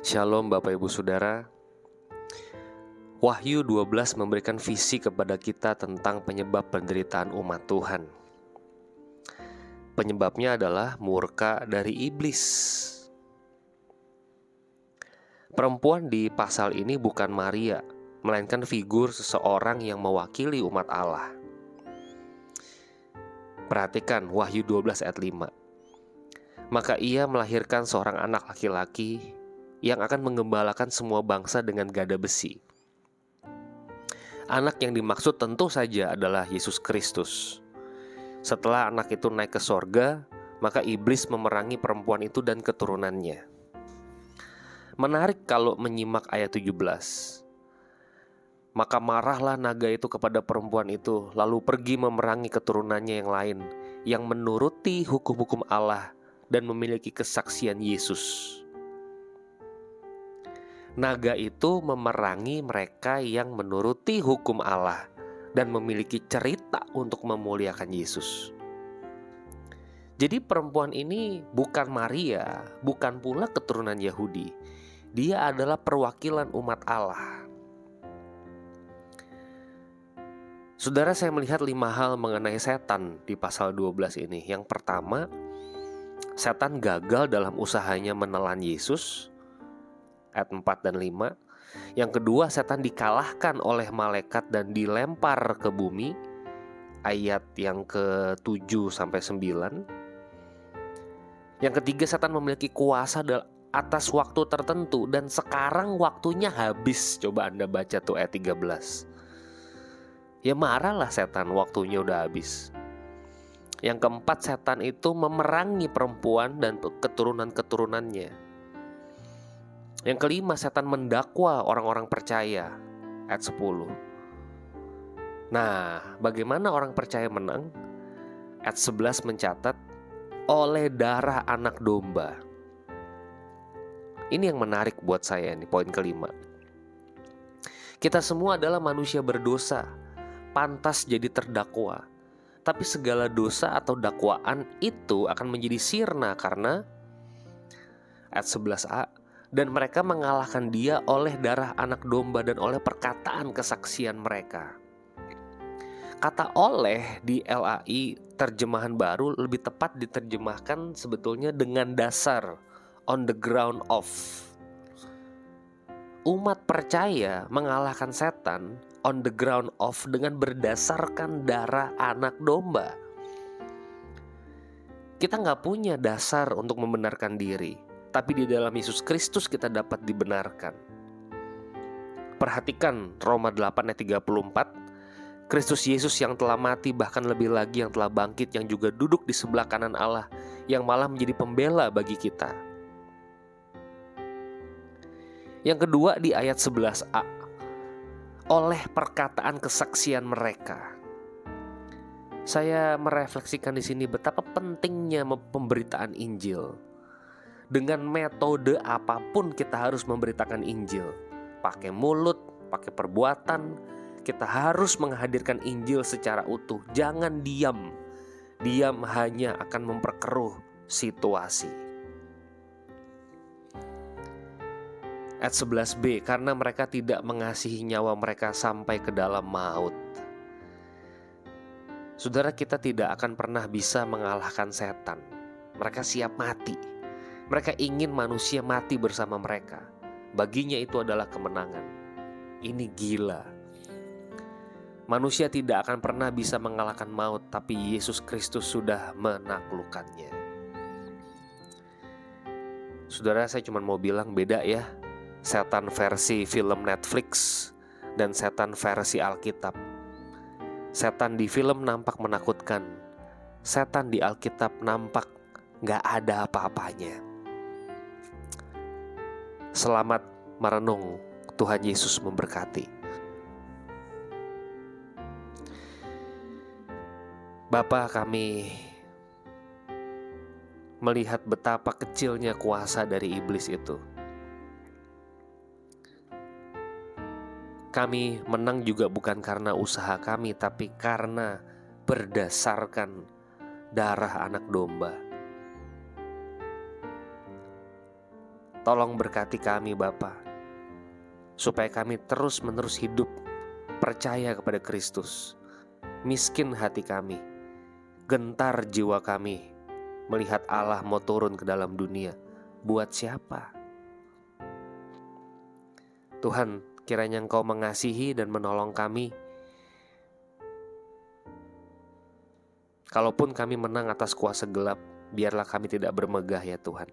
Shalom Bapak Ibu Saudara. Wahyu 12 memberikan visi kepada kita tentang penyebab penderitaan umat Tuhan. Penyebabnya adalah murka dari iblis. Perempuan di pasal ini bukan Maria Melainkan figur seseorang yang mewakili umat Allah. Perhatikan Wahyu 12 ayat 5 Maka ia melahirkan seorang anak laki-laki yang akan mengembalakan semua bangsa dengan gada besi. Anak yang dimaksud tentu saja adalah Yesus Kristus. Setelah anak itu naik ke sorga, maka iblis memerangi perempuan itu dan keturunannya. Menarik kalau menyimak ayat 17. Maka marahlah naga itu kepada perempuan itu, lalu pergi memerangi keturunannya yang lain, yang menuruti hukum-hukum Allah dan memiliki kesaksian Yesus naga itu memerangi mereka yang menuruti hukum Allah dan memiliki cerita untuk memuliakan Yesus. Jadi perempuan ini bukan Maria, bukan pula keturunan Yahudi. Dia adalah perwakilan umat Allah. Saudara saya melihat lima hal mengenai setan di pasal 12 ini. Yang pertama, setan gagal dalam usahanya menelan Yesus ayat 4 dan 5. Yang kedua, setan dikalahkan oleh malaikat dan dilempar ke bumi. Ayat yang ke-7 sampai 9. Yang ketiga, setan memiliki kuasa atas waktu tertentu dan sekarang waktunya habis. Coba Anda baca tuh ayat 13. Ya marahlah setan waktunya udah habis. Yang keempat, setan itu memerangi perempuan dan keturunan-keturunannya. Yang kelima, setan mendakwa orang-orang percaya. Ayat 10. Nah, bagaimana orang percaya menang? Ayat 11 mencatat oleh darah anak domba. Ini yang menarik buat saya nih, poin kelima. Kita semua adalah manusia berdosa, pantas jadi terdakwa. Tapi segala dosa atau dakwaan itu akan menjadi sirna karena ayat 11a dan mereka mengalahkan dia oleh darah anak domba dan oleh perkataan kesaksian mereka. Kata oleh di LAI terjemahan baru lebih tepat diterjemahkan sebetulnya dengan dasar on the ground of. Umat percaya mengalahkan setan on the ground of dengan berdasarkan darah anak domba. Kita nggak punya dasar untuk membenarkan diri tapi di dalam Yesus Kristus kita dapat dibenarkan. Perhatikan Roma 8 ayat 34. Kristus Yesus yang telah mati bahkan lebih lagi yang telah bangkit yang juga duduk di sebelah kanan Allah yang malah menjadi pembela bagi kita. Yang kedua di ayat 11a. Oleh perkataan kesaksian mereka. Saya merefleksikan di sini betapa pentingnya pemberitaan Injil dengan metode apa pun kita harus memberitakan Injil. Pakai mulut, pakai perbuatan, kita harus menghadirkan Injil secara utuh. Jangan diam. Diam hanya akan memperkeruh situasi. Ayat 11b, karena mereka tidak mengasihi nyawa mereka sampai ke dalam maut. Saudara kita tidak akan pernah bisa mengalahkan setan. Mereka siap mati mereka ingin manusia mati bersama mereka. Baginya itu adalah kemenangan. Ini gila. Manusia tidak akan pernah bisa mengalahkan maut, tapi Yesus Kristus sudah menaklukkannya. Saudara, saya cuma mau bilang beda ya. Setan versi film Netflix dan setan versi Alkitab. Setan di film nampak menakutkan. Setan di Alkitab nampak gak ada apa-apanya. Selamat merenung. Tuhan Yesus memberkati. Bapa kami melihat betapa kecilnya kuasa dari iblis itu. Kami menang juga bukan karena usaha kami, tapi karena berdasarkan darah anak domba Tolong berkati kami Bapa, supaya kami terus-menerus hidup percaya kepada Kristus. Miskin hati kami, gentar jiwa kami melihat Allah mau turun ke dalam dunia. Buat siapa? Tuhan, kiranya Engkau mengasihi dan menolong kami. Kalaupun kami menang atas kuasa gelap, biarlah kami tidak bermegah ya Tuhan.